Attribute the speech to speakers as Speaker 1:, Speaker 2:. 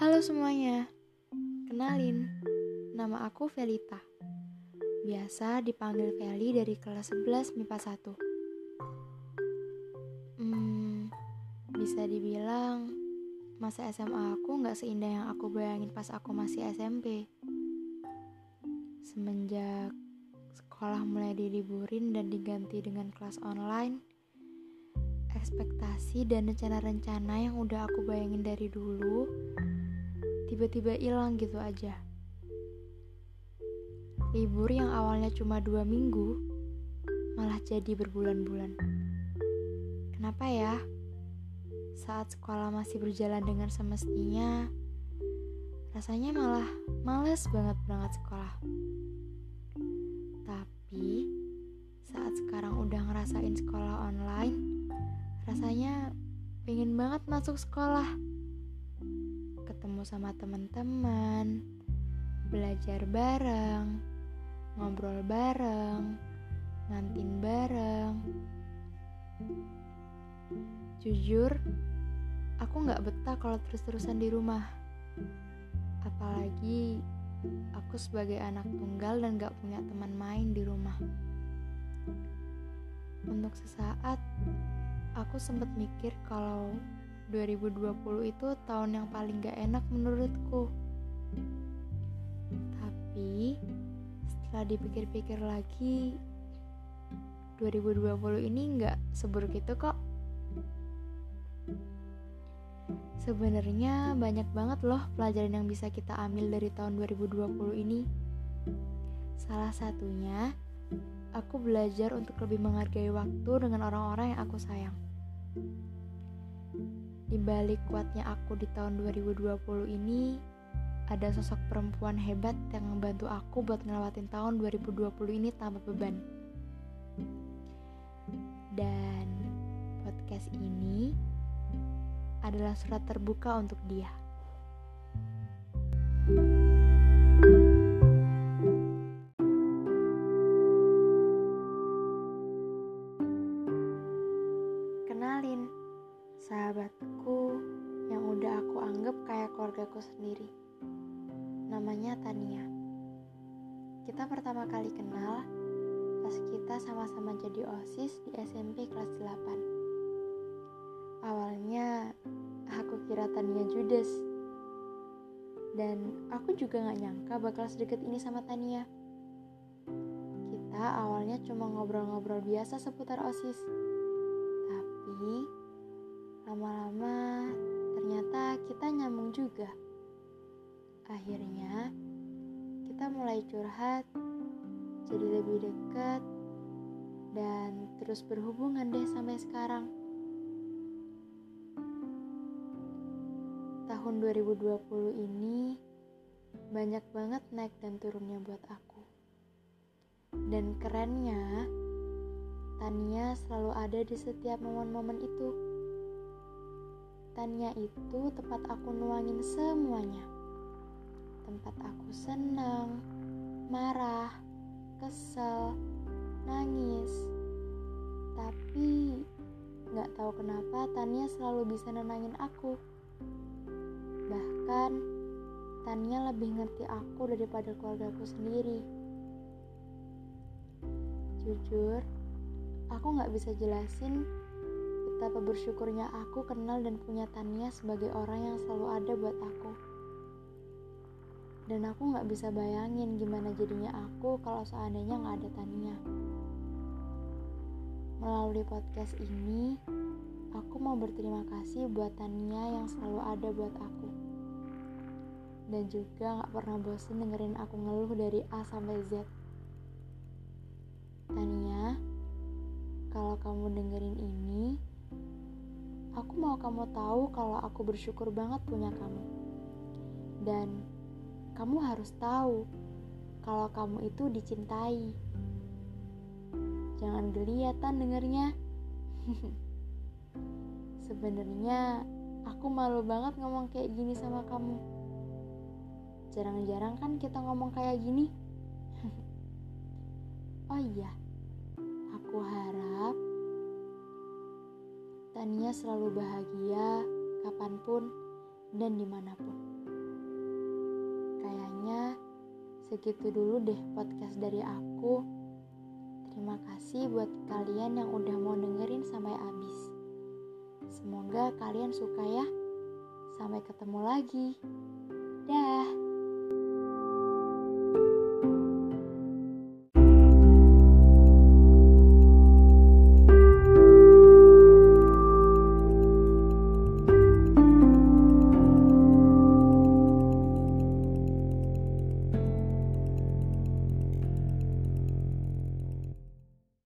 Speaker 1: Halo semuanya, kenalin, nama aku Velita. Biasa dipanggil Feli dari kelas 11 MIPA 1. Hmm, bisa dibilang masa SMA aku nggak seindah yang aku bayangin pas aku masih SMP. Semenjak sekolah mulai diliburin dan diganti dengan kelas online, ekspektasi dan rencana-rencana yang udah aku bayangin dari dulu tiba-tiba hilang gitu aja. Libur yang awalnya cuma dua minggu malah jadi berbulan-bulan. Kenapa ya? Saat sekolah masih berjalan dengan semestinya, rasanya malah males banget berangkat sekolah. Tapi saat sekarang udah ngerasain sekolah online, rasanya pengen banget masuk sekolah ketemu sama teman-teman belajar bareng ngobrol bareng ngantin bareng. Jujur aku nggak betah kalau terus-terusan di rumah. Apalagi aku sebagai anak tunggal dan gak punya teman main di rumah. Untuk sesaat aku sempat mikir kalau 2020 itu tahun yang paling gak enak menurutku. Tapi setelah dipikir-pikir lagi, 2020 ini gak seburuk itu kok. Sebenarnya banyak banget loh pelajaran yang bisa kita ambil dari tahun 2020 ini. Salah satunya aku belajar untuk lebih menghargai waktu dengan orang-orang yang aku sayang. Di balik kuatnya aku di tahun 2020 ini, ada sosok perempuan hebat yang membantu aku buat ngelewatin tahun 2020 ini tanpa beban. Dan podcast ini adalah surat terbuka untuk dia. sahabatku sendiri. Namanya Tania. Kita pertama kali kenal pas kita sama-sama jadi OSIS di SMP kelas 8. Awalnya aku kira Tania judes. Dan aku juga gak nyangka bakal sedekat ini sama Tania. Kita awalnya cuma ngobrol-ngobrol biasa seputar OSIS. Tapi Lama-lama ternyata kita nyambung juga. Akhirnya kita mulai curhat, jadi lebih dekat, dan terus berhubungan deh sampai sekarang. Tahun 2020 ini banyak banget naik dan turunnya buat aku. Dan kerennya, Tania selalu ada di setiap momen-momen itu. Tanya itu tempat aku nuangin semuanya. Tempat aku senang, marah, kesel, nangis. Tapi gak tahu kenapa Tania selalu bisa nenangin aku. Bahkan Tania lebih ngerti aku daripada keluargaku sendiri. Jujur, aku gak bisa jelasin Betapa bersyukurnya aku kenal dan punya Tania sebagai orang yang selalu ada buat aku. Dan aku gak bisa bayangin gimana jadinya aku kalau seandainya gak ada Tania. Melalui podcast ini, aku mau berterima kasih buat Tania yang selalu ada buat aku. Dan juga gak pernah bosen dengerin aku ngeluh dari A sampai Z. Tania, kalau kamu dengerin ini, Aku mau kamu tahu kalau aku bersyukur banget punya kamu. Dan kamu harus tahu kalau kamu itu dicintai. Jangan geliatan dengernya. Sebenarnya aku malu banget ngomong kayak gini sama kamu. Jarang-jarang kan kita ngomong kayak gini. oh iya, aku harap Tania selalu bahagia kapan pun dan di mana pun. Kayaknya segitu dulu deh podcast dari aku. Terima kasih buat kalian yang udah mau dengerin sampai habis. Semoga kalian suka ya. Sampai ketemu lagi.